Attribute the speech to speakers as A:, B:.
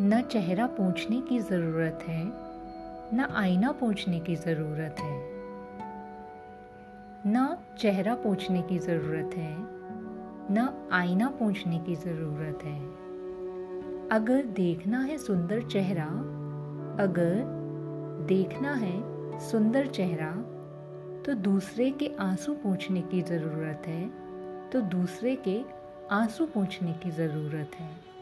A: न चेहरा पूछने की ज़रूरत है, न आईना पूछने की ज़रूरत है। न चेहरा पूछने की ज़रूरत है, न आईना पूछने की ज़रूरत है। अगर देखना है सुंदर चेहरा, अगर देखना है सुंदर चेहरा तो दूसरे के आँसू पूछने की ज़रूरत है तो दूसरे के आँसू पूछने की ज़रूरत है।